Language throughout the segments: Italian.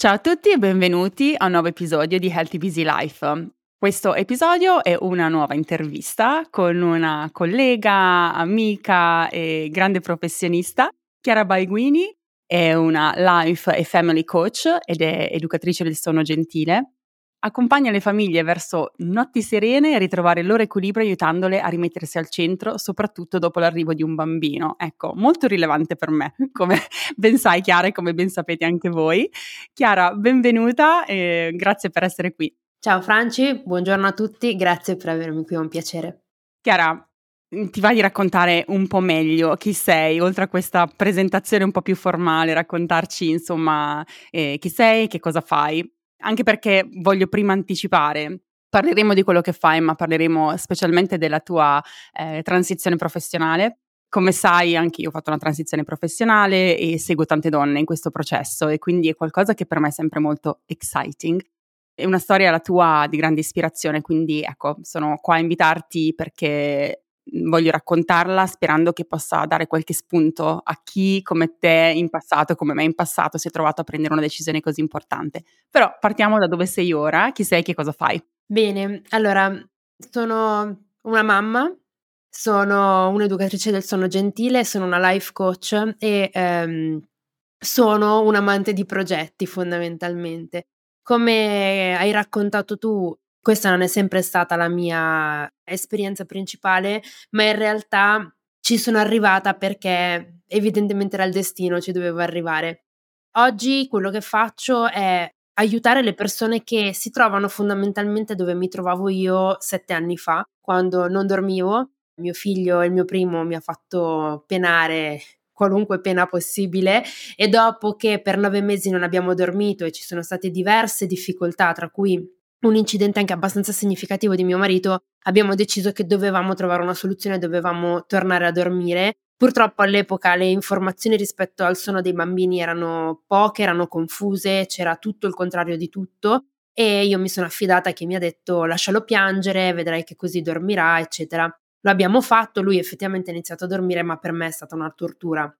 Ciao a tutti e benvenuti a un nuovo episodio di Healthy Busy Life. Questo episodio è una nuova intervista con una collega, amica e grande professionista. Chiara Baiguini è una life e family coach ed è educatrice del sonno gentile Accompagna le famiglie verso notti serene e ritrovare il loro equilibrio aiutandole a rimettersi al centro, soprattutto dopo l'arrivo di un bambino. Ecco, molto rilevante per me, come ben sai Chiara e come ben sapete anche voi. Chiara, benvenuta e grazie per essere qui. Ciao Franci, buongiorno a tutti, grazie per avermi qui, è un piacere. Chiara, mm, ti va di raccontare un po' meglio chi sei, oltre a questa presentazione un po' più formale, raccontarci insomma eh, chi sei, che cosa fai? Anche perché voglio prima anticipare. Parleremo di quello che fai, ma parleremo specialmente della tua eh, transizione professionale. Come sai, anche io ho fatto una transizione professionale e seguo tante donne in questo processo e quindi è qualcosa che per me è sempre molto exciting. È una storia la tua di grande ispirazione, quindi ecco, sono qua a invitarti perché voglio raccontarla sperando che possa dare qualche spunto a chi come te in passato, come me in passato, si è trovato a prendere una decisione così importante. Però partiamo da dove sei ora, chi sei e che cosa fai. Bene, allora sono una mamma, sono un'educatrice del sonno gentile, sono una life coach e ehm, sono un amante di progetti fondamentalmente. Come hai raccontato tu, questa non è sempre stata la mia esperienza principale, ma in realtà ci sono arrivata perché evidentemente era il destino, ci dovevo arrivare. Oggi quello che faccio è aiutare le persone che si trovano fondamentalmente dove mi trovavo io sette anni fa, quando non dormivo. Mio figlio, il mio primo, mi ha fatto penare qualunque pena possibile e dopo che per nove mesi non abbiamo dormito e ci sono state diverse difficoltà, tra cui un incidente anche abbastanza significativo di mio marito, abbiamo deciso che dovevamo trovare una soluzione, dovevamo tornare a dormire. Purtroppo all'epoca le informazioni rispetto al sonno dei bambini erano poche, erano confuse, c'era tutto il contrario di tutto e io mi sono affidata a chi mi ha detto lascialo piangere, vedrai che così dormirà, eccetera. Lo abbiamo fatto, lui effettivamente ha iniziato a dormire, ma per me è stata una tortura.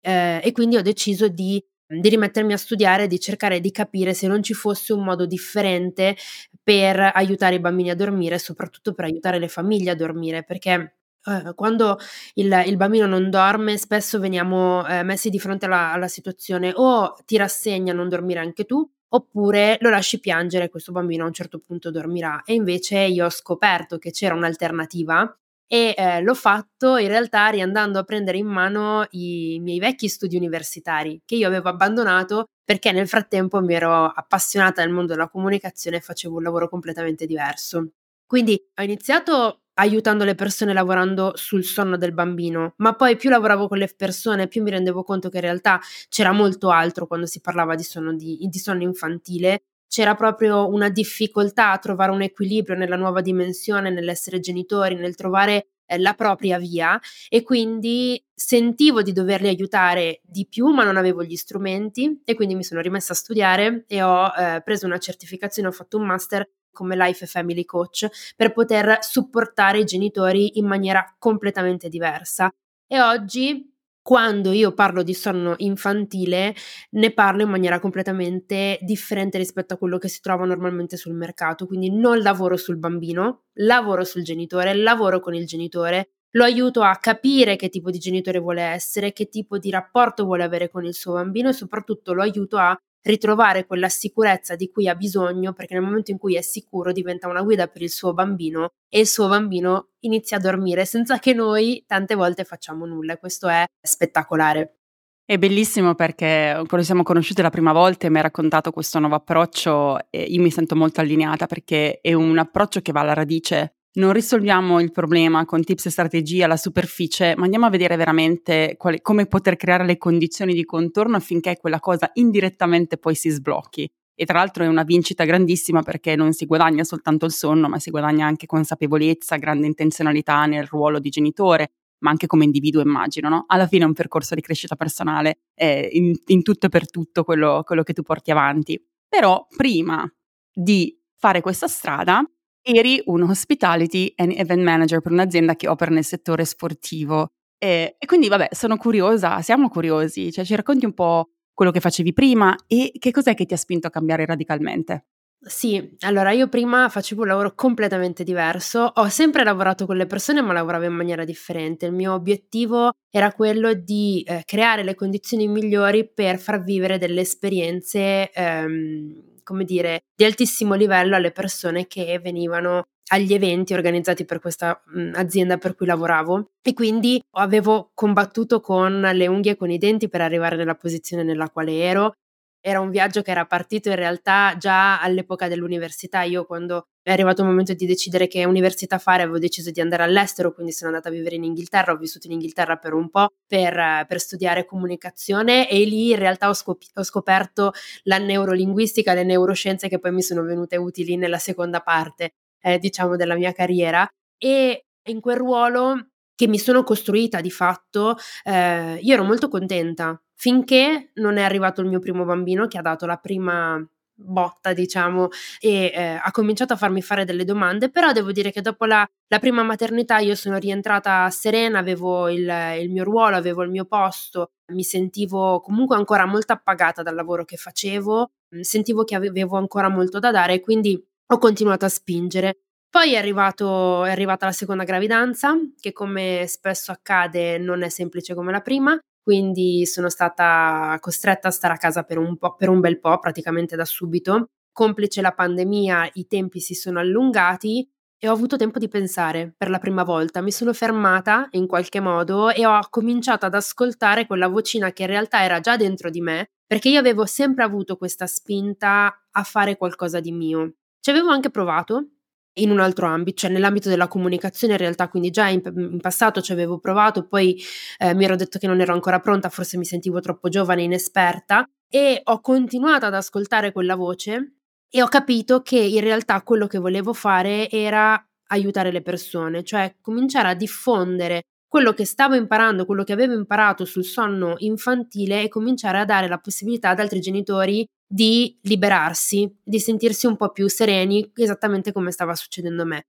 Eh, e quindi ho deciso di di rimettermi a studiare, di cercare di capire se non ci fosse un modo differente per aiutare i bambini a dormire, soprattutto per aiutare le famiglie a dormire, perché Uh, quando il, il, bambino non dorme, spesso veniamo uh, messi di fronte alla, alla, situazione o ti rassegna a non dormire anche tu, oppure lo lasci piangere, questo bambino a un certo punto dormirà. E invece io ho scoperto che c'era un'alternativa e eh, l'ho fatto in realtà riandando a prendere in mano i miei vecchi studi universitari che io avevo abbandonato perché nel frattempo mi ero appassionata del mondo della comunicazione e facevo un lavoro completamente diverso. Quindi ho iniziato aiutando le persone lavorando sul sonno del bambino, ma poi più lavoravo con le persone, più mi rendevo conto che in realtà c'era molto altro quando si parlava di sonno, di, di sonno infantile c'era proprio una difficoltà a trovare un equilibrio nella nuova dimensione, nell'essere genitori, nel trovare eh, la propria via e quindi sentivo di doverli aiutare di più, ma non avevo gli strumenti e quindi mi sono rimessa a studiare e ho eh, preso una certificazione, ho fatto un master come Life Family Coach per poter supportare i genitori in maniera completamente diversa. E oggi quando io parlo di sonno infantile, ne parlo in maniera completamente differente rispetto a quello che si trova normalmente sul mercato. Quindi non lavoro sul bambino, lavoro sul genitore, lavoro con il genitore, lo aiuto a capire che tipo di genitore vuole essere, che tipo di rapporto vuole avere con il suo bambino e soprattutto lo aiuto a ritrovare quella sicurezza di cui ha bisogno, perché nel momento in cui è sicuro diventa una guida per il suo bambino e il suo bambino inizia a dormire senza che noi tante volte facciamo nulla. Questo è spettacolare. È bellissimo perché quando siamo conosciute la prima volta e mi hai raccontato questo nuovo approccio, io mi sento molto allineata perché è un approccio che va alla radice non risolviamo il problema con tips e strategie alla superficie, ma andiamo a vedere veramente quali, come poter creare le condizioni di contorno affinché quella cosa indirettamente poi si sblocchi. E tra l'altro è una vincita grandissima perché non si guadagna soltanto il sonno, ma si guadagna anche consapevolezza, grande intenzionalità nel ruolo di genitore, ma anche come individuo immagino. No? Alla fine è un percorso di crescita personale eh, in, in, tutto e per tutto quello, quello che tu porti avanti. Però prima di fare questa strada eri un hospitality and event manager per un'azienda che opera nel settore sportivo. E, e quindi, vabbè, sono curiosa, siamo curiosi, cioè ci racconti un po' quello che facevi prima e che cos'è che ti ha spinto a cambiare radicalmente? Sì, allora io prima facevo un lavoro completamente diverso, ho sempre lavorato con le persone ma lavoravo in maniera differente, il mio obiettivo era quello di eh, creare le condizioni migliori per far vivere delle esperienze, ehm, come dire, di altissimo livello alle persone che venivano agli eventi organizzati per questa mh, azienda per cui lavoravo e quindi avevo combattuto con le unghie e con i denti per arrivare nella posizione nella quale ero. Era un viaggio che era partito in realtà già all'epoca dell'università. Io quando è arrivato il momento di decidere che università fare avevo deciso di andare all'estero, quindi sono andata a vivere in Inghilterra, ho vissuto in Inghilterra per un po' per, per studiare comunicazione e lì in realtà ho, scop- ho scoperto la neurolinguistica, le neuroscienze che poi mi sono venute utili nella seconda parte eh, diciamo, della mia carriera e in quel ruolo che mi sono costruita di fatto, eh, io ero molto contenta finché non è arrivato il mio primo bambino che ha dato la prima botta, diciamo, e eh, ha cominciato a farmi fare delle domande, però devo dire che dopo la, la prima maternità io sono rientrata serena, avevo il, il, mio ruolo, avevo il mio posto, mi sentivo comunque ancora molto appagata dal lavoro che facevo, sentivo che avevo ancora molto da dare quindi ho continuato a spingere. Poi è, arrivato, è arrivata la seconda gravidanza, che come spesso accade non è semplice come la prima, quindi sono stata costretta a stare a casa per un, per un bel po', praticamente da subito. Complice la pandemia, i tempi si sono allungati e ho avuto tempo di pensare per la prima volta. Mi sono fermata in qualche modo e ho cominciato ad ascoltare quella vocina che in realtà era già dentro di me, perché io avevo sempre avuto questa spinta a fare qualcosa di mio. Ci avevo anche provato in un altro ambito, cioè nell'ambito della comunicazione in realtà, quindi già in, in passato ci avevo provato, poi eh, mi ero detto che non ero ancora pronta, forse mi sentivo troppo giovane, inesperta e ho continuato ad ascoltare quella voce e ho capito che in realtà quello che volevo fare era aiutare le persone, cioè cominciare a diffondere quello che stavo imparando, quello che avevo imparato sul sonno infantile e cominciare a dare la possibilità ad altri genitori di liberarsi, di sentirsi un po' più sereni, esattamente come stava succedendo a me.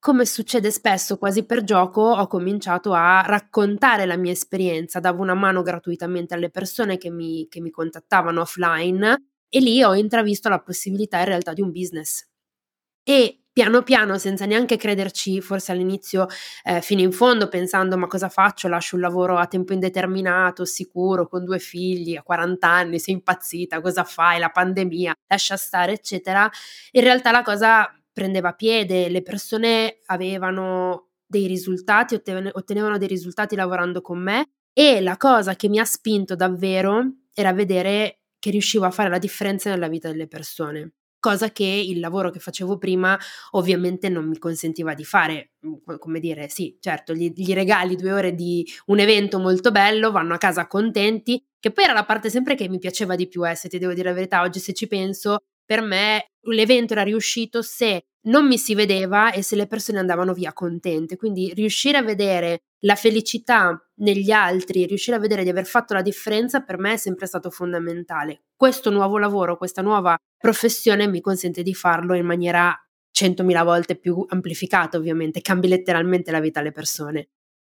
Come succede spesso, quasi per gioco, ho cominciato a raccontare la mia esperienza, davo una mano gratuitamente alle persone che mi, che mi contattavano offline e lì ho intravisto la possibilità in realtà di un business. E piano piano, senza neanche crederci, forse all'inizio eh, fino in fondo, pensando ma cosa faccio? Lascio un lavoro a tempo indeterminato, sicuro, con due figli, a 40 anni, sei impazzita, cosa fai? La pandemia, lascia stare, eccetera. In realtà la cosa prendeva piede, le persone avevano dei risultati, ottenevano dei risultati lavorando con me e la cosa che mi ha spinto davvero era vedere che riuscivo a fare la differenza nella vita delle persone cosa che il lavoro che facevo prima ovviamente non mi consentiva di fare. Mm, come dire, sì, certo, gli, gli, regali due ore di un evento molto bello, vanno a casa contenti, che poi era la parte sempre che mi piaceva di più, eh, se ti devo dire la verità, oggi se ci penso, per me l'evento era riuscito se non mi si vedeva e se le persone andavano via contente. Quindi riuscire a vedere la felicità negli altri, riuscire a vedere di aver fatto la differenza per me è sempre stato fondamentale. Questo nuovo lavoro, questa nuova professione mi consente di farlo in maniera centomila volte più amplificata, ovviamente, cambi letteralmente la vita alle persone.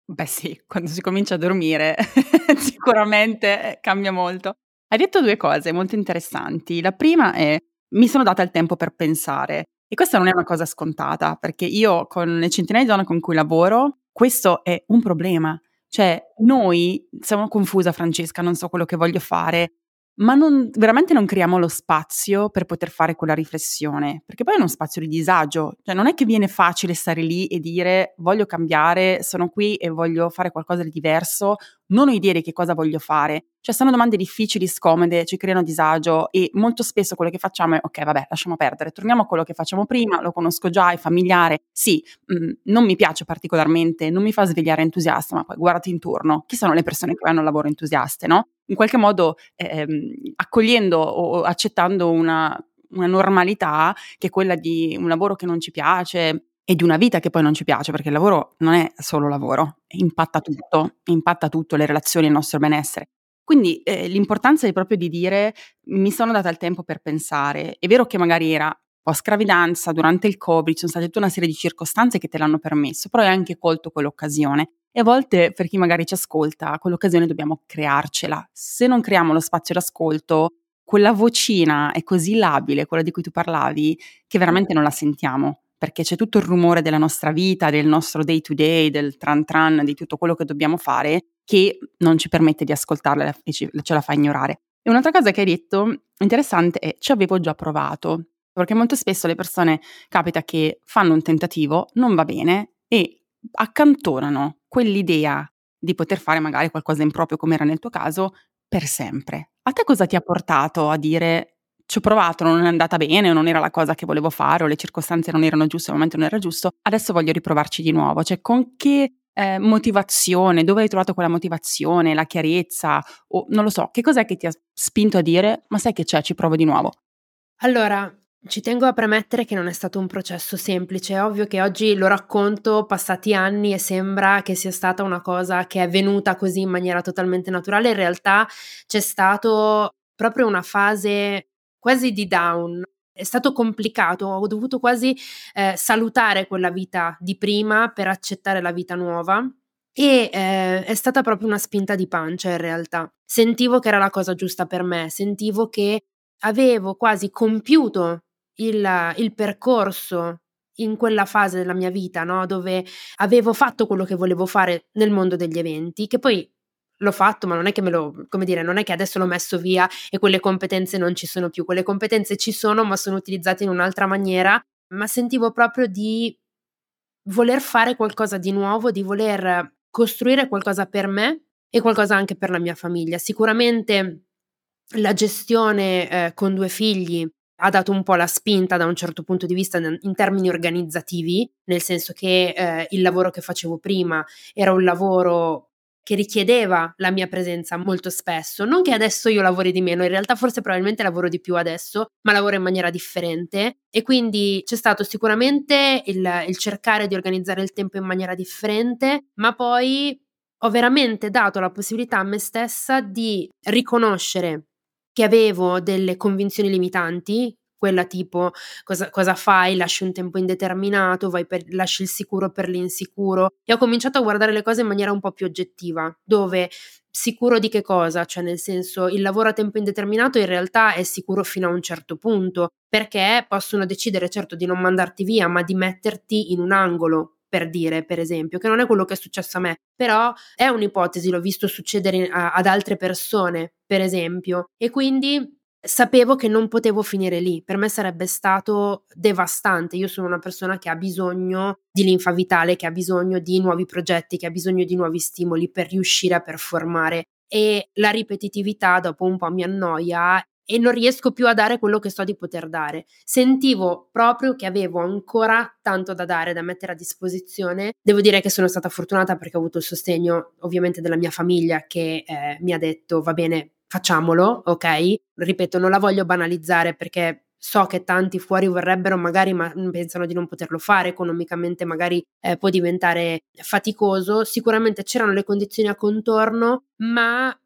Beh sì, quando si comincia a dormire sicuramente eh, cambia molto. Hai detto due cose molto interessanti. La prima è mi sono data il tempo per pensare e questa non è una cosa scontata perché io con le centinaia di donne con cui lavoro questo è un problema. Cioè, noi siamo confusa, Francesca, non so quello che voglio fare, ma non, veramente non creiamo lo spazio per poter fare quella riflessione, perché poi è uno spazio di disagio, cioè non è che viene facile stare lì e dire voglio cambiare, sono qui e voglio fare qualcosa di diverso, non ho idea di che cosa voglio fare. Cioè sono domande difficili, scomode, ci creano disagio e molto spesso quello che facciamo è ok, vabbè, lasciamo perdere, torniamo a quello che facciamo prima, lo conosco già, è familiare. Sì, mh, mm, non mi piace particolarmente, non mi fa svegliare entusiasta, ma poi guardati intorno, chi sono le persone che vanno al lavoro entusiaste, no? In qualche modo ehm, accogliendo o accettando una, una normalità che è quella di un lavoro che non ci piace, e di una vita che poi non ci piace, perché il lavoro non è solo lavoro, impatta tutto, impatta tutto, le relazioni, il nostro benessere. Quindi eh, l'importanza è proprio di dire mi sono data il tempo per pensare. È vero che magari era post gravidanza, durante il Covid, ci sono state tutta una serie di circostanze che te l'hanno permesso, però hai anche colto quell'occasione. E a volte, per chi magari ci ascolta, quell'occasione dobbiamo crearcela. Se non creiamo lo spazio d'ascolto, quella vocina è così labile, quella di cui tu parlavi, che veramente non la sentiamo perché c'è tutto il rumore della nostra vita, del nostro day to day, del tran tran, di tutto quello che dobbiamo fare, che non ci permette di ascoltarla e ce la fa ignorare. E un'altra cosa che hai detto interessante è ci avevo già provato, perché molto spesso le persone capita che fanno un tentativo, non va bene e accantonano quell'idea di poter fare magari qualcosa in proprio come era nel tuo caso per sempre. A te cosa ti ha portato a dire ci ho provato, non è andata bene, o non era la cosa che volevo fare, o le circostanze non erano giuste, il momento non era giusto, adesso voglio riprovarci di nuovo. Cioè, con che eh, motivazione, dove hai trovato quella motivazione, la chiarezza, o non lo so, che cos'è che ti ha spinto a dire, ma sai che c'è, ci provo di nuovo? Allora, ci tengo a premettere che non è stato un processo semplice, è ovvio che oggi lo racconto passati anni e sembra che sia stata una cosa che è venuta così in maniera totalmente naturale, in realtà c'è stato proprio una fase quasi di down. È stato complicato, ho dovuto quasi eh, salutare quella vita di prima per accettare la vita nuova. E eh, è stata proprio una spinta di pancia in realtà. Sentivo che era la cosa giusta per me, sentivo che avevo quasi compiuto il, il percorso in quella fase della mia vita, no? dove avevo fatto quello che volevo fare nel mondo degli eventi, che poi l'ho fatto, ma non è che me lo, come dire, non è che adesso l'ho messo via e quelle competenze non ci sono più. Quelle competenze ci sono, ma sono utilizzate in un'altra maniera. Ma sentivo proprio di voler fare qualcosa di nuovo, di voler costruire qualcosa per me e qualcosa anche per la mia famiglia. Sicuramente la gestione eh, con due figli ha dato un po' la spinta da un certo punto di vista in termini organizzativi, nel senso che eh, il lavoro che facevo prima era un lavoro che richiedeva la mia presenza molto spesso. Non che adesso io lavori di meno, in realtà forse probabilmente lavoro di più adesso, ma lavoro in maniera differente e quindi c'è stato sicuramente il, il cercare di organizzare il tempo in maniera differente, ma poi ho veramente dato la possibilità a me stessa di riconoscere che avevo delle convinzioni limitanti, quella tipo cosa, cosa fai, lasci un tempo indeterminato, per, lasci il sicuro per l'insicuro. E ho cominciato a guardare le cose in maniera un po' più oggettiva, dove sicuro di che cosa? Cioè nel senso il lavoro a tempo indeterminato in realtà è sicuro fino a un certo punto, perché possono decidere certo di non mandarti via, ma di metterti in un angolo per dire, per esempio, che non è quello che è successo a me, però è un'ipotesi, l'ho visto succedere ad altre persone, per esempio, e quindi sapevo che non potevo finire lì, per me sarebbe stato devastante. Io sono una persona che ha bisogno di linfa vitale, che ha bisogno di nuovi progetti, che ha bisogno di nuovi stimoli per riuscire a performare e la ripetitività dopo un po' mi annoia e non riesco più a dare quello che so di poter dare. Sentivo proprio che avevo ancora tanto da dare, da mettere a disposizione. Devo dire che sono stata fortunata perché ho avuto il sostegno ovviamente della mia famiglia che eh, mi ha detto va bene, facciamolo, ok? Ripeto, non la voglio banalizzare perché so che tanti fuori vorrebbero magari ma pensano di non poterlo fare economicamente magari eh, può diventare faticoso. Sicuramente c'erano le condizioni a contorno ma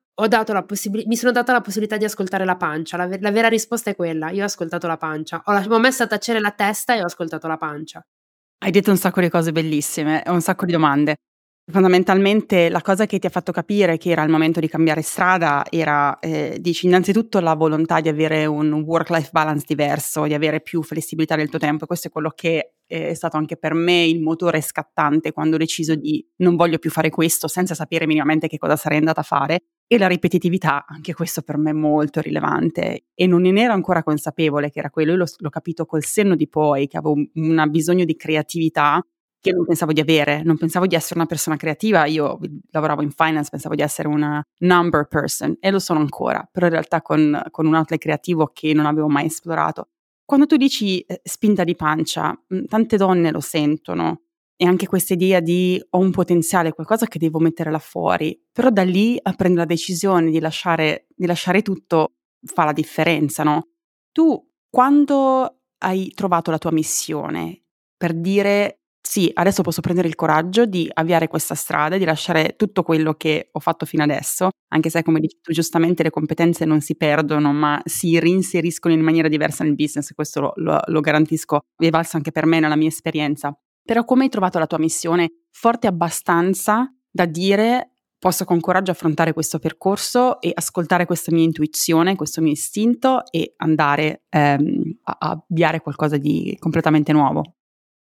possibilità mi sono data la possibilità di ascoltare la pancia. La, ver- la vera risposta è quella. Io ho ascoltato la pancia. Ho, la- ho messo a tacere la testa e ho ascoltato la pancia. Hai detto un sacco di cose bellissime un sacco di domande Fondamentalmente la cosa che ti ha fatto capire che era il momento di cambiare strada era, eh, dici, innanzitutto la volontà di avere un work-life balance diverso, di avere più flessibilità del tuo tempo. Questo è quello che è stato anche per me il motore scattante quando ho deciso di non voglio più fare questo senza sapere minimamente che cosa sarei andata a fare. E la ripetitività, anche questo per me è molto rilevante e non ne ero ancora consapevole che era quello, io l'ho, l'ho capito col senno di poi, che avevo un bisogno di creatività che non pensavo di avere, non pensavo di essere una persona creativa, io lavoravo in finance, pensavo di essere una number person e lo sono ancora, però in realtà con, con un outlet creativo che non avevo mai esplorato. Quando tu dici eh, spinta di pancia, mh, tante donne lo sentono e anche questa idea di ho un potenziale, qualcosa che devo mettere là fuori, però da lì a prendere la decisione di lasciare, di lasciare tutto fa la differenza, no? Tu quando hai trovato la tua missione per dire sì, adesso posso prendere il coraggio di avviare questa strada, di lasciare tutto quello che ho fatto fino adesso, anche se come dici tu giustamente le competenze non si perdono, ma si reinseriscono in maniera diversa nel business, questo lo, lo, lo garantisco, è valso anche per me nella mia esperienza. Però come hai trovato la tua missione forte abbastanza da dire posso con coraggio affrontare questo percorso e ascoltare questa mia intuizione, questo mio istinto e andare ehm, a avviare qualcosa di completamente nuovo?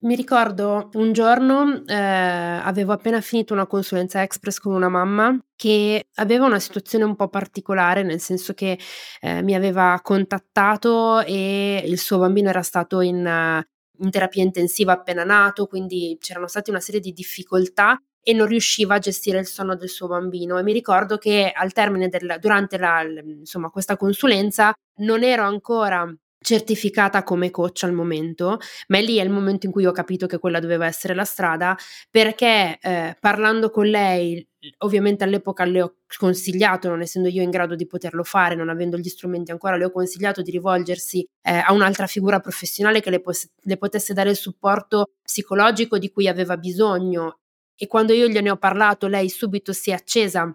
Mi ricordo un giorno eh, avevo appena finito una consulenza express con una mamma che aveva una situazione un po' particolare, nel senso che eh, mi aveva contattato e il suo bambino era stato in, in terapia intensiva appena nato, quindi c'erano state una serie di difficoltà e non riusciva a gestire il sonno del suo bambino. E mi ricordo che al termine del, durante la, insomma, questa consulenza non ero ancora certificata come coach al momento, ma è lì è il momento in cui ho capito che quella doveva essere la strada, perché eh, parlando con lei, ovviamente all'epoca le ho consigliato, non essendo io in grado di poterlo fare, non avendo gli strumenti ancora, le ho consigliato di rivolgersi eh, a un'altra figura professionale che le, pos- le potesse dare il supporto psicologico di cui aveva bisogno. E quando io gliene ho parlato, lei subito si è accesa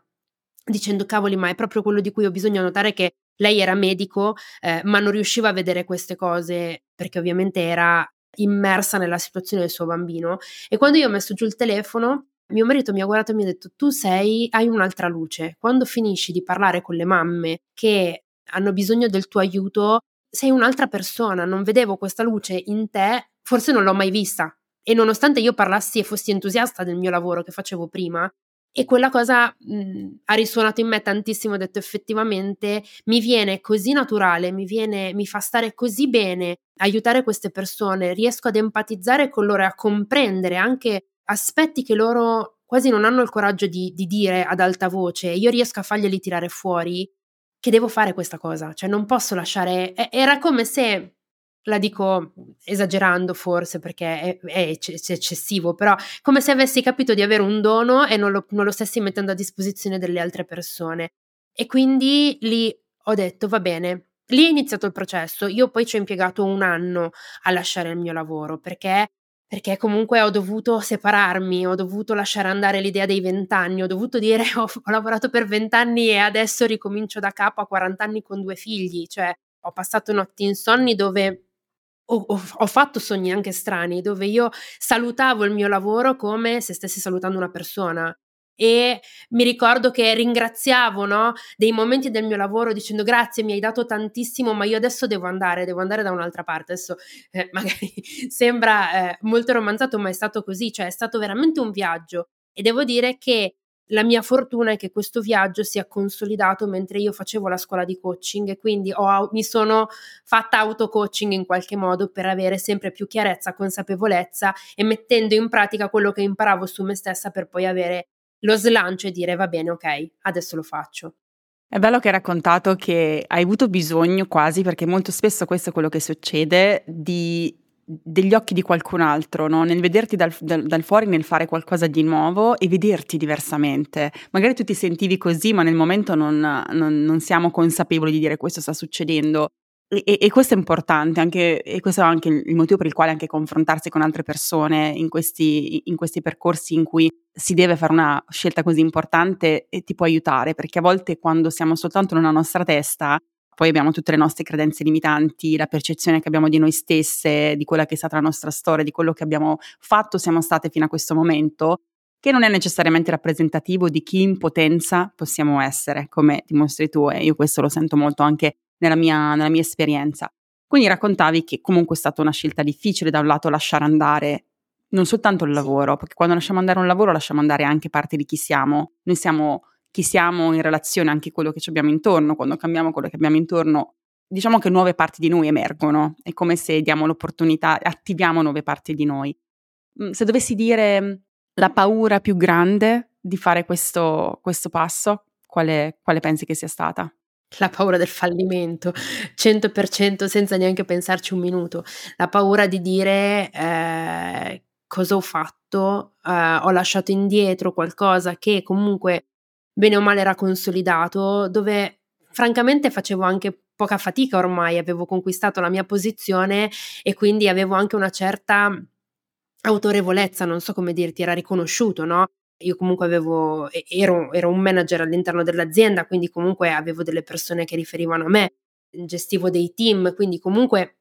dicendo cavoli, ma è proprio quello di cui ho bisogno. Notare che lei era medico, eh, ma non riusciva a vedere queste cose perché ovviamente era immersa nella situazione del suo bambino. E quando io ho messo giù il telefono, mio marito mi ha guardato e mi ha detto: Tu sei, hai un'altra luce. Quando finisci di parlare con le mamme che hanno bisogno del tuo aiuto, sei un'altra persona. Non vedevo questa luce in te, forse non l'ho mai vista. E nonostante io parlassi e fossi entusiasta del mio lavoro che facevo prima, e quella cosa mh, ha risuonato in me tantissimo, ho detto effettivamente mi viene così naturale, mi, viene, mi fa stare così bene aiutare queste persone, riesco ad empatizzare con loro e a comprendere anche aspetti che loro quasi non hanno il coraggio di, di dire ad alta voce, io riesco a farglieli tirare fuori, che devo fare questa cosa, cioè non posso lasciare, era come se la dico esagerando forse perché è, è, eccessivo, però come se avessi capito di avere un dono e non lo, non lo stessi mettendo a disposizione delle altre persone. E quindi lì ho detto va bene, lì è iniziato il processo. Io poi ci ho impiegato un anno a lasciare il mio lavoro perché, perché comunque ho dovuto separarmi, ho dovuto lasciare andare l'idea dei vent'anni, ho dovuto dire ho, ho lavorato per vent'anni e adesso ricomincio da capo a 40 anni con due figli, cioè ho passato notti insonni dove ho, ho, fatto sogni anche strani dove io salutavo il mio lavoro come se stessi salutando una persona. E mi ricordo che ringraziavo no, dei momenti del mio lavoro dicendo grazie mi hai dato tantissimo ma io adesso devo andare devo andare da un'altra parte. Adesso eh, magari sembra eh, molto romanzato ma è stato così cioè è stato veramente un viaggio. E devo dire che la mia fortuna è che questo viaggio si è consolidato mentre io facevo la scuola di coaching e quindi ho, mi sono fatta auto-coaching in qualche modo per avere sempre più chiarezza, consapevolezza e mettendo in pratica quello che imparavo su me stessa per poi avere lo slancio e dire va bene, ok, adesso lo faccio. È bello che hai raccontato che hai avuto bisogno quasi, perché molto spesso questo è quello che succede, di degli occhi di qualcun altro, no? nel vederti dal, dal, dal, fuori, nel fare qualcosa di nuovo e vederti diversamente. Magari tu ti sentivi così, ma nel momento non, non, non siamo consapevoli di dire questo sta succedendo. E, e, e, questo è importante, anche, e questo è anche il motivo per il quale anche confrontarsi con altre persone in questi, in questi percorsi in cui si deve fare una scelta così importante ti può aiutare, perché a volte quando siamo soltanto nella nostra testa poi abbiamo tutte le nostre credenze limitanti, la percezione che abbiamo di noi stesse, di quella che è stata la nostra storia, di quello che abbiamo fatto, siamo state fino a questo momento, che non è necessariamente rappresentativo di chi in potenza possiamo essere, come dimostri tu, e io questo lo sento molto anche nella mia, nella mia esperienza. Quindi raccontavi che comunque è stata una scelta difficile, da un lato lasciare andare non soltanto il lavoro, perché quando lasciamo andare un lavoro lasciamo andare anche parte di chi siamo. Noi siamo chi siamo in relazione anche a quello che ci abbiamo intorno, quando cambiamo quello che abbiamo intorno, diciamo che nuove parti di noi emergono, è come se diamo l'opportunità, attiviamo nuove parti di noi. mm, se dovessi dire la paura più grande di fare questo, questo passo, quale, quale pensi che sia stata? La paura del fallimento, 100% senza neanche pensarci un minuto. La paura di dire eh, cosa ho fatto, eh, ho lasciato indietro qualcosa che comunque bene o male era consolidato, dove francamente facevo anche poca fatica ormai, avevo conquistato la mia posizione e quindi avevo anche una certa autorevolezza, non so come dirti, era riconosciuto, no? Io comunque avevo, ero, ero un manager all'interno dell'azienda, quindi comunque avevo delle persone che riferivano a me, gestivo dei team, quindi comunque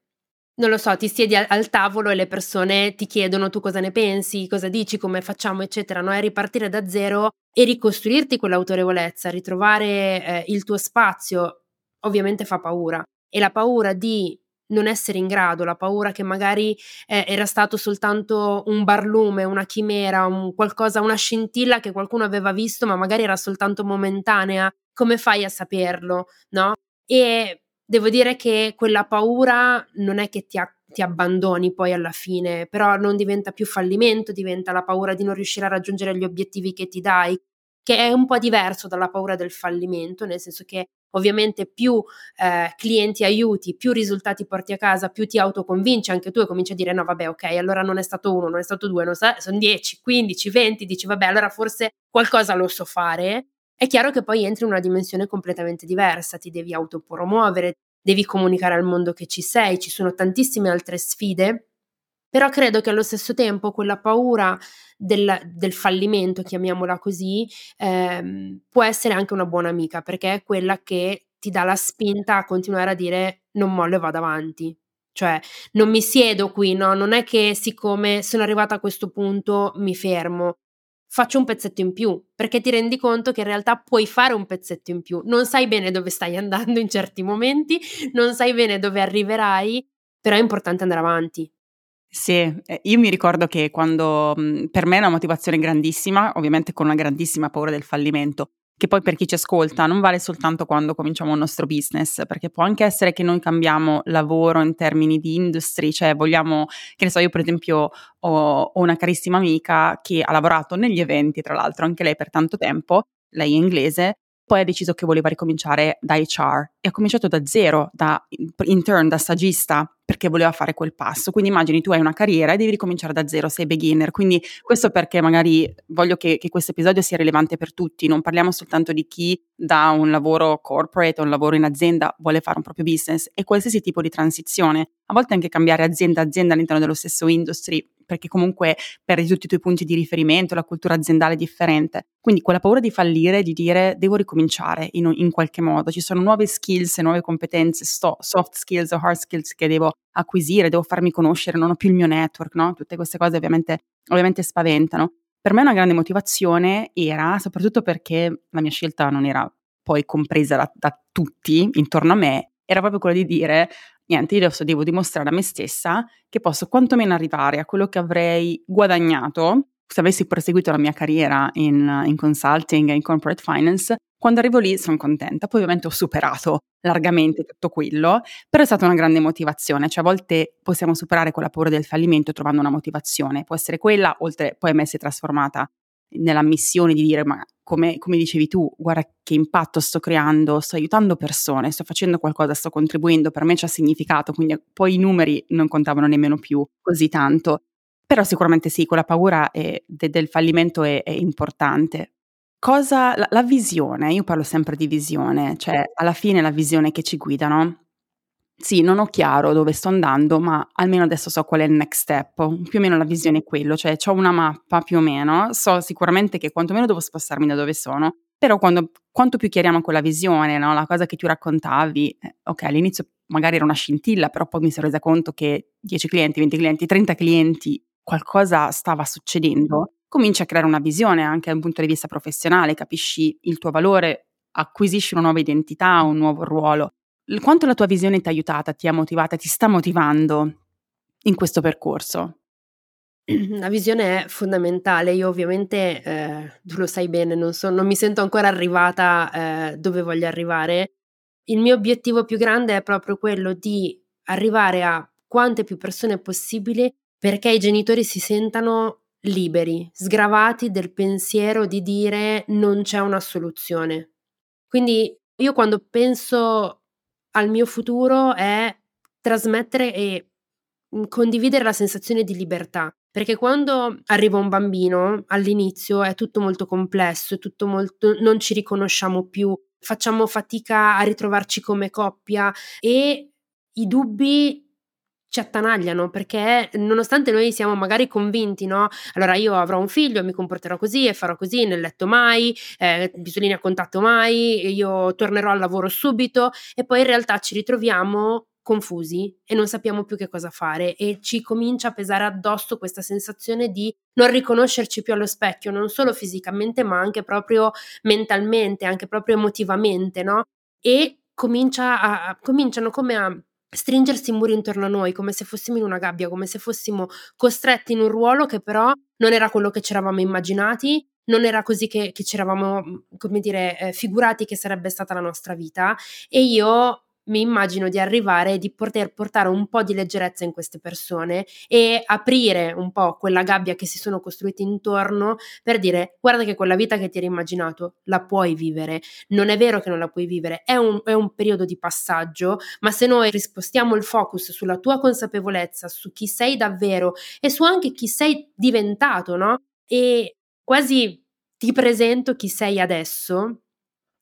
non lo so, ti siedi al, al, tavolo e le persone ti chiedono tu cosa ne pensi, cosa dici, come facciamo, eccetera, no? E ripartire da zero e ricostruirti quell'autorevolezza, ritrovare eh, il tuo spazio, ovviamente fa paura. E la paura di non essere in grado, la paura che magari eh, era stato soltanto un barlume, una chimera, un qualcosa, una scintilla che qualcuno aveva visto, ma magari era soltanto momentanea. Come fai a saperlo, no? E devo dire che quella paura non è che ti, a- ti abbandoni poi alla fine, però non diventa più fallimento, diventa la paura di non riuscire a raggiungere gli obiettivi che ti dai, che è un po' diverso dalla paura del fallimento, nel senso che ovviamente più eh, clienti aiuti, più risultati porti a casa, più ti autoconvinci anche tu e cominci a dire no vabbè ok, allora non è stato uno, non è stato due, non sa- sono 10, 15, 20, dici vabbè allora forse qualcosa lo so fare. È chiaro che poi entri in una dimensione completamente diversa, ti devi autopromuovere, devi comunicare al mondo che ci sei, ci sono tantissime altre sfide però credo che allo stesso tempo quella paura del, del fallimento, chiamiamola così, ehm, può essere anche una buona amica, perché è quella che ti dà la spinta a continuare a dire non mollo e vado avanti. Cioè, non mi siedo qui, no? Non è che siccome sono arrivata a questo punto mi fermo. Faccio un pezzetto in più, perché ti rendi conto che in realtà puoi fare un pezzetto in più. Non sai bene dove stai andando in certi momenti, non sai bene dove arriverai, però è importante andare avanti. Sì, eh, io mi ricordo che quando mhmm, per me è una motivazione grandissima, ovviamente con una grandissima paura del fallimento, che poi per chi ci ascolta non vale soltanto quando cominciamo il nostro business, perché può anche essere che noi cambiamo lavoro in termini di industry, cioè vogliamo, che ne so, io per esempio ho, ho una carissima amica che ha lavorato negli eventi, tra l'altro anche lei per tanto tempo, lei è inglese, poi ha deciso che voleva ricominciare da HR e ha cominciato da zero, da intern, da stagista, perché voleva fare quel passo. Quindi immagini tu hai una carriera e devi ricominciare da zero, sei beginner. Quindi questo perché magari voglio che, che questo episodio sia rilevante per tutti. Non parliamo soltanto di chi da un lavoro corporate o un lavoro in azienda vuole fare un proprio business e qualsiasi tipo di transizione. A volte anche cambiare azienda a azienda all'interno dello stesso industry perché comunque perdi tutti i tuoi punti di riferimento, la cultura aziendale è differente. Quindi quella paura di fallire, di dire devo ricominciare in, in qualche modo, ci sono nuove skills nuove competenze, sto, soft skills o hard skills che devo acquisire, devo farmi conoscere, non ho più il mio network, no? Tutte queste cose ovviamente, ovviamente spaventano. Per me una grande motivazione era, soprattutto perché la mia scelta non era poi compresa da, da tutti intorno a me, era proprio quella di dire niente, io adesso devo dimostrare a me stessa che posso quantomeno arrivare a quello che avrei guadagnato se avessi proseguito la mia carriera in, in consulting e in corporate finance. Quando arrivo lì sono contenta, poi ovviamente ho superato largamente tutto quello, però è stata una grande motivazione, cioè a volte possiamo superare quella paura del fallimento trovando una motivazione, può essere quella, oltre poi a me si è trasformata nella missione di dire ma come, come, dicevi tu, guarda che impatto sto creando, sto aiutando persone, sto facendo qualcosa, sto contribuendo, per me c'ha significato, quindi poi i numeri non contavano nemmeno più così tanto. Però sicuramente sì, quella paura è, de, del fallimento è, è importante. Cosa, la, la, visione, io parlo sempre di visione, cioè alla fine la visione che ci guida, no? Sì, non ho chiaro dove sto andando, ma almeno adesso so qual è il next step. Più o meno la visione è quello, cioè ho una mappa più o meno, so sicuramente che quantomeno devo spostarmi da dove sono, però quando, quanto più chiariamo quella visione, no? la cosa che tu raccontavi, eh, ok, all'inizio magari era una scintilla, però poi mi sono resa conto che 10 clienti, 20 clienti, 30 clienti, qualcosa stava succedendo, cominci a creare una visione anche da un punto di vista professionale, capisci il tuo valore, acquisisci una nuova identità, un nuovo ruolo quanto la tua visione ti ha aiutata, ti ha motivata, ti sta motivando in questo percorso? La visione è fondamentale. Io ovviamente, eh, tu lo sai bene, non, so, non, mi sento ancora arrivata eh, dove voglio arrivare. Il mio obiettivo più grande è proprio quello di arrivare a quante più persone possibili perché i genitori si sentano liberi, sgravati del pensiero di dire non c'è una soluzione. Quindi io quando penso al mio futuro è trasmettere e mm, condividere la sensazione di libertà. Perché quando arriva un bambino all'inizio è tutto molto complesso, è tutto molto, non ci riconosciamo più, facciamo fatica a ritrovarci come coppia e i dubbi ci attanagliano perché nonostante noi siamo magari convinti, no? Allora io avrò un figlio, mi comporterò così e farò così nel letto mai, eh, bisogna contatto mai, io tornerò al lavoro subito e poi in realtà ci ritroviamo confusi e non sappiamo più che cosa fare e ci comincia a pesare addosso questa sensazione di non riconoscerci più allo specchio, non solo fisicamente ma anche proprio mentalmente, anche proprio emotivamente, no? E comincia a, cominciano come a stringersi i muri intorno a noi come se fossimo in una gabbia, come se fossimo costretti in un ruolo che però non era quello che ci eravamo immaginati, non era così che, che ci eravamo, come dire, eh, figurati che sarebbe stata la nostra vita. E io mi immagino di arrivare e di poter portare un po' di leggerezza in queste persone e aprire un po' quella gabbia che si sono costruite intorno per dire guarda che quella vita che ti eri immaginato la puoi vivere, non è vero che non la puoi vivere, è un, è un periodo di passaggio, ma se noi rispostiamo il focus sulla tua consapevolezza, su chi sei davvero e su anche chi sei diventato, no? E quasi ti presento chi sei adesso,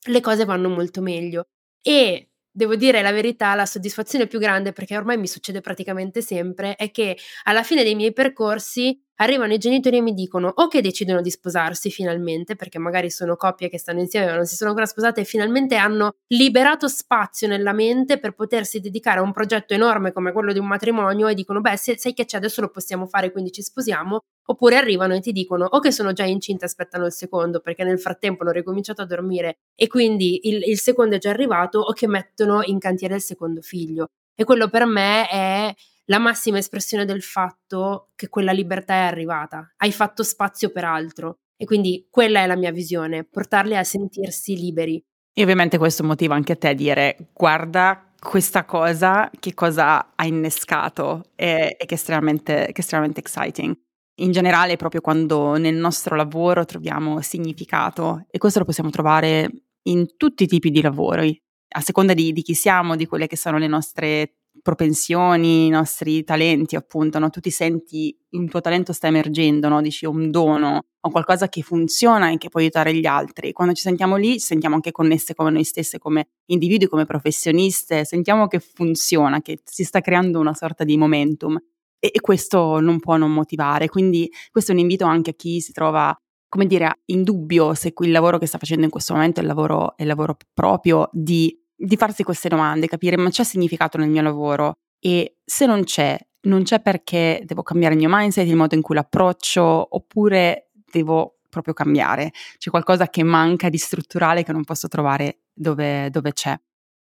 le cose vanno molto meglio. E devo dire la verità, la soddisfazione più grande, perché ormai mi succede praticamente sempre, è che alla fine dei miei percorsi arrivano i genitori e mi dicono o che decidono di sposarsi finalmente, perché magari sono coppie che stanno insieme ma non si sono ancora sposate e finalmente hanno liberato spazio nella mente per potersi dedicare a un progetto enorme come quello di un matrimonio e dicono beh sai che c'è adesso lo possiamo fare quindi ci sposiamo oppure arrivano e ti dicono o che sono già incinta e aspettano il secondo perché nel frattempo hanno ricominciato a dormire e quindi il, il secondo è già arrivato o che mettono in cantiere il secondo figlio. E quello per me è la massima espressione del fatto che quella libertà è arrivata, hai fatto spazio per altro e quindi quella è la mia visione, portarli a sentirsi liberi. E ovviamente questo motiva anche a te a dire guarda questa cosa, che cosa ha innescato e, e che, è estremamente, che è estremamente exciting. In generale, proprio quando nel nostro lavoro troviamo significato, e questo lo possiamo trovare in tutti i tipi di lavori, a seconda di, di chi siamo, di quelle che sono le nostre propensioni, i nostri talenti, appunto, no? tu ti senti il tuo talento sta emergendo, no? dici un dono o qualcosa che funziona e che può aiutare gli altri. Quando ci sentiamo lì, ci sentiamo anche connesse come noi stesse, come individui, come professioniste, sentiamo che funziona, che si sta creando una sorta di momentum e, e questo non può non motivare. Quindi questo è un invito anche a chi si trova come dire, in dubbio se il lavoro che sta facendo in questo momento è il lavoro, è il lavoro proprio di di farsi queste domande, capire ma c'è significato nel mio lavoro e se non c'è, non c'è perché devo cambiare il mio mindset, il modo in cui l'approccio oppure devo proprio cambiare, c'è qualcosa che manca di strutturale che non posso trovare dove, dove c'è.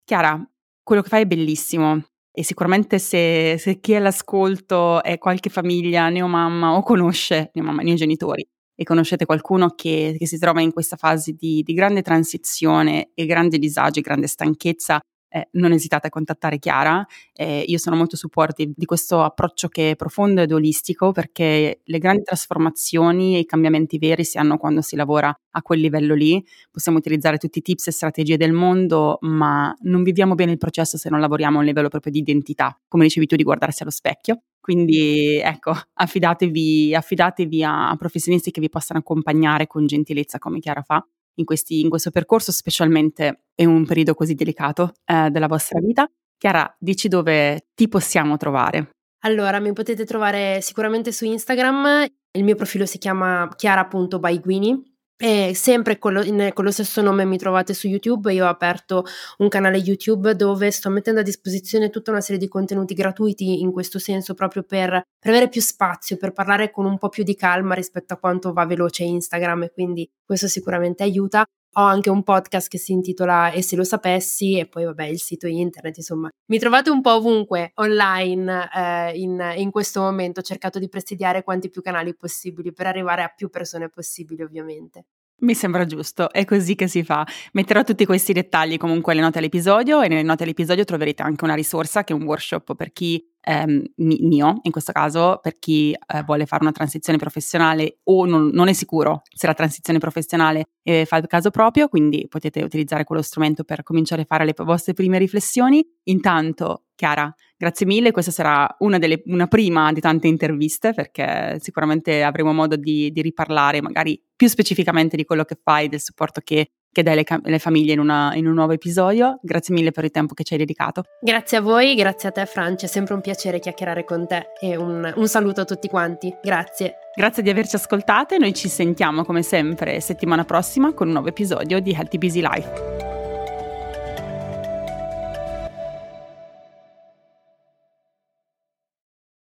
Chiara, quello che fai è bellissimo e sicuramente se, se chi è all'ascolto è qualche famiglia neomamma o conosce neomamma, neogenitori e conoscete qualcuno che, che si trova in questa fase di, di grande transizione e grande disagio e grande stanchezza, eh, non esitate a contattare Chiara. Eh, io sono molto supportive di questo approccio che è profondo ed olistico perché le grandi trasformazioni e i cambiamenti veri si hanno quando si lavora a quel livello lì. Possiamo utilizzare tutti i tips e strategie del mondo, ma non viviamo bene il processo se non lavoriamo a un livello proprio di identità, come dicevi tu, di guardarsi allo specchio. Quindi ecco, affidatevi, affidatevi a, a professionisti che vi possano accompagnare con gentilezza come Chiara fa in, questi, in questo percorso, specialmente in un periodo così delicato eh, della vostra vita. Chiara, dici dove ti possiamo trovare. Allora, mi potete trovare sicuramente su Instagram, il mio profilo si chiama chiara.baiguini e sempre con lo, in, con lo, stesso nome mi trovate su YouTube, io ho aperto un canale YouTube dove sto mettendo a disposizione tutta una serie di contenuti gratuiti in questo senso proprio per, per avere più spazio, per parlare con un po' più di calma rispetto a quanto va veloce Instagram e quindi questo sicuramente aiuta. Ho anche un podcast che si intitola E se lo sapessi e poi vabbè il sito internet, insomma. Mi trovate un po' ovunque online eh, in, in questo momento, ho cercato di presidiare quanti più canali possibili per arrivare a più persone possibili ovviamente. Mi sembra giusto, è così che si fa. Metterò tutti questi dettagli comunque alle note all'episodio e nelle note all'episodio troverete anche una risorsa che è un workshop per chi ehm, mio, in questo caso, per chi eh, vuole fare una transizione professionale o non, non, è sicuro se la transizione professionale eh, fa il caso proprio, quindi potete utilizzare quello strumento per cominciare a fare le vostre prime riflessioni. Intanto, Chiara, grazie mille, questa sarà una, delle, una prima di tante interviste perché sicuramente avremo modo di, di riparlare magari più specificamente di quello che fai, del supporto che, che dai alle, famiglie in, una, in, un nuovo episodio. Grazie mille per il tempo che ci hai dedicato. Grazie a voi, grazie a te Francia, è sempre un piacere chiacchierare con te e un, un saluto a tutti quanti. Grazie. Grazie di averci ascoltate, noi ci sentiamo come sempre settimana prossima con un nuovo episodio di Healthy Busy Life.